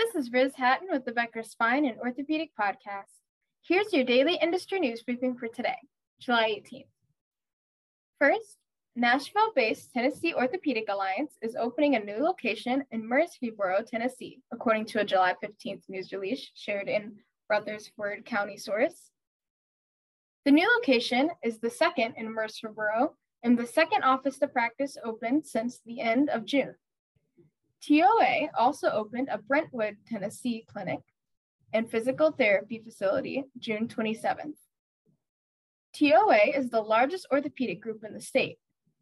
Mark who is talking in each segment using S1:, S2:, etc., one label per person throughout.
S1: This is Riz Hatton with the Becker Spine and Orthopedic Podcast. Here's your daily industry news briefing for today, July 18th. First, Nashville based Tennessee Orthopedic Alliance is opening a new location in Murfreesboro, Tennessee, according to a July 15th news release shared in Rutherford County source. The new location is the second in Murfreesboro and the second office to practice opened since the end of June. TOA also opened a Brentwood, Tennessee clinic and physical therapy facility June 27th. TOA is the largest orthopedic group in the state.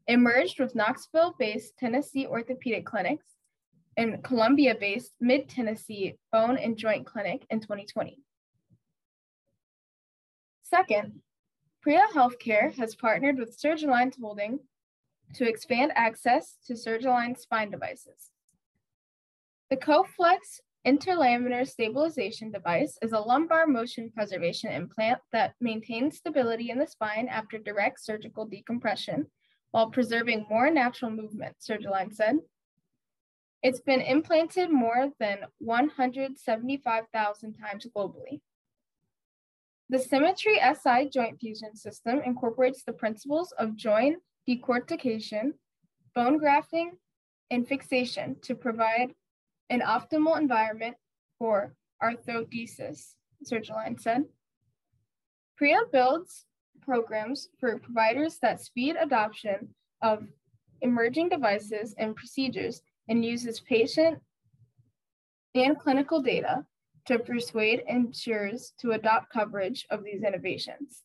S1: It merged with Knoxville based Tennessee Orthopedic Clinics and Columbia based Mid Tennessee Bone and Joint Clinic in 2020. Second, Priya Healthcare has partnered with Surgalign Holding to expand access to Surgalign spine devices. The Coflex interlaminar stabilization device is a lumbar motion preservation implant that maintains stability in the spine after direct surgical decompression while preserving more natural movement, Surgalign said. It's been implanted more than 175,000 times globally. The SImmetry SI joint fusion system incorporates the principles of joint decortication, bone grafting, and fixation to provide an optimal environment for arthrodesis, Surgalign said. Priya builds programs for providers that speed adoption of emerging devices and procedures and uses patient and clinical data to persuade insurers to adopt coverage of these innovations.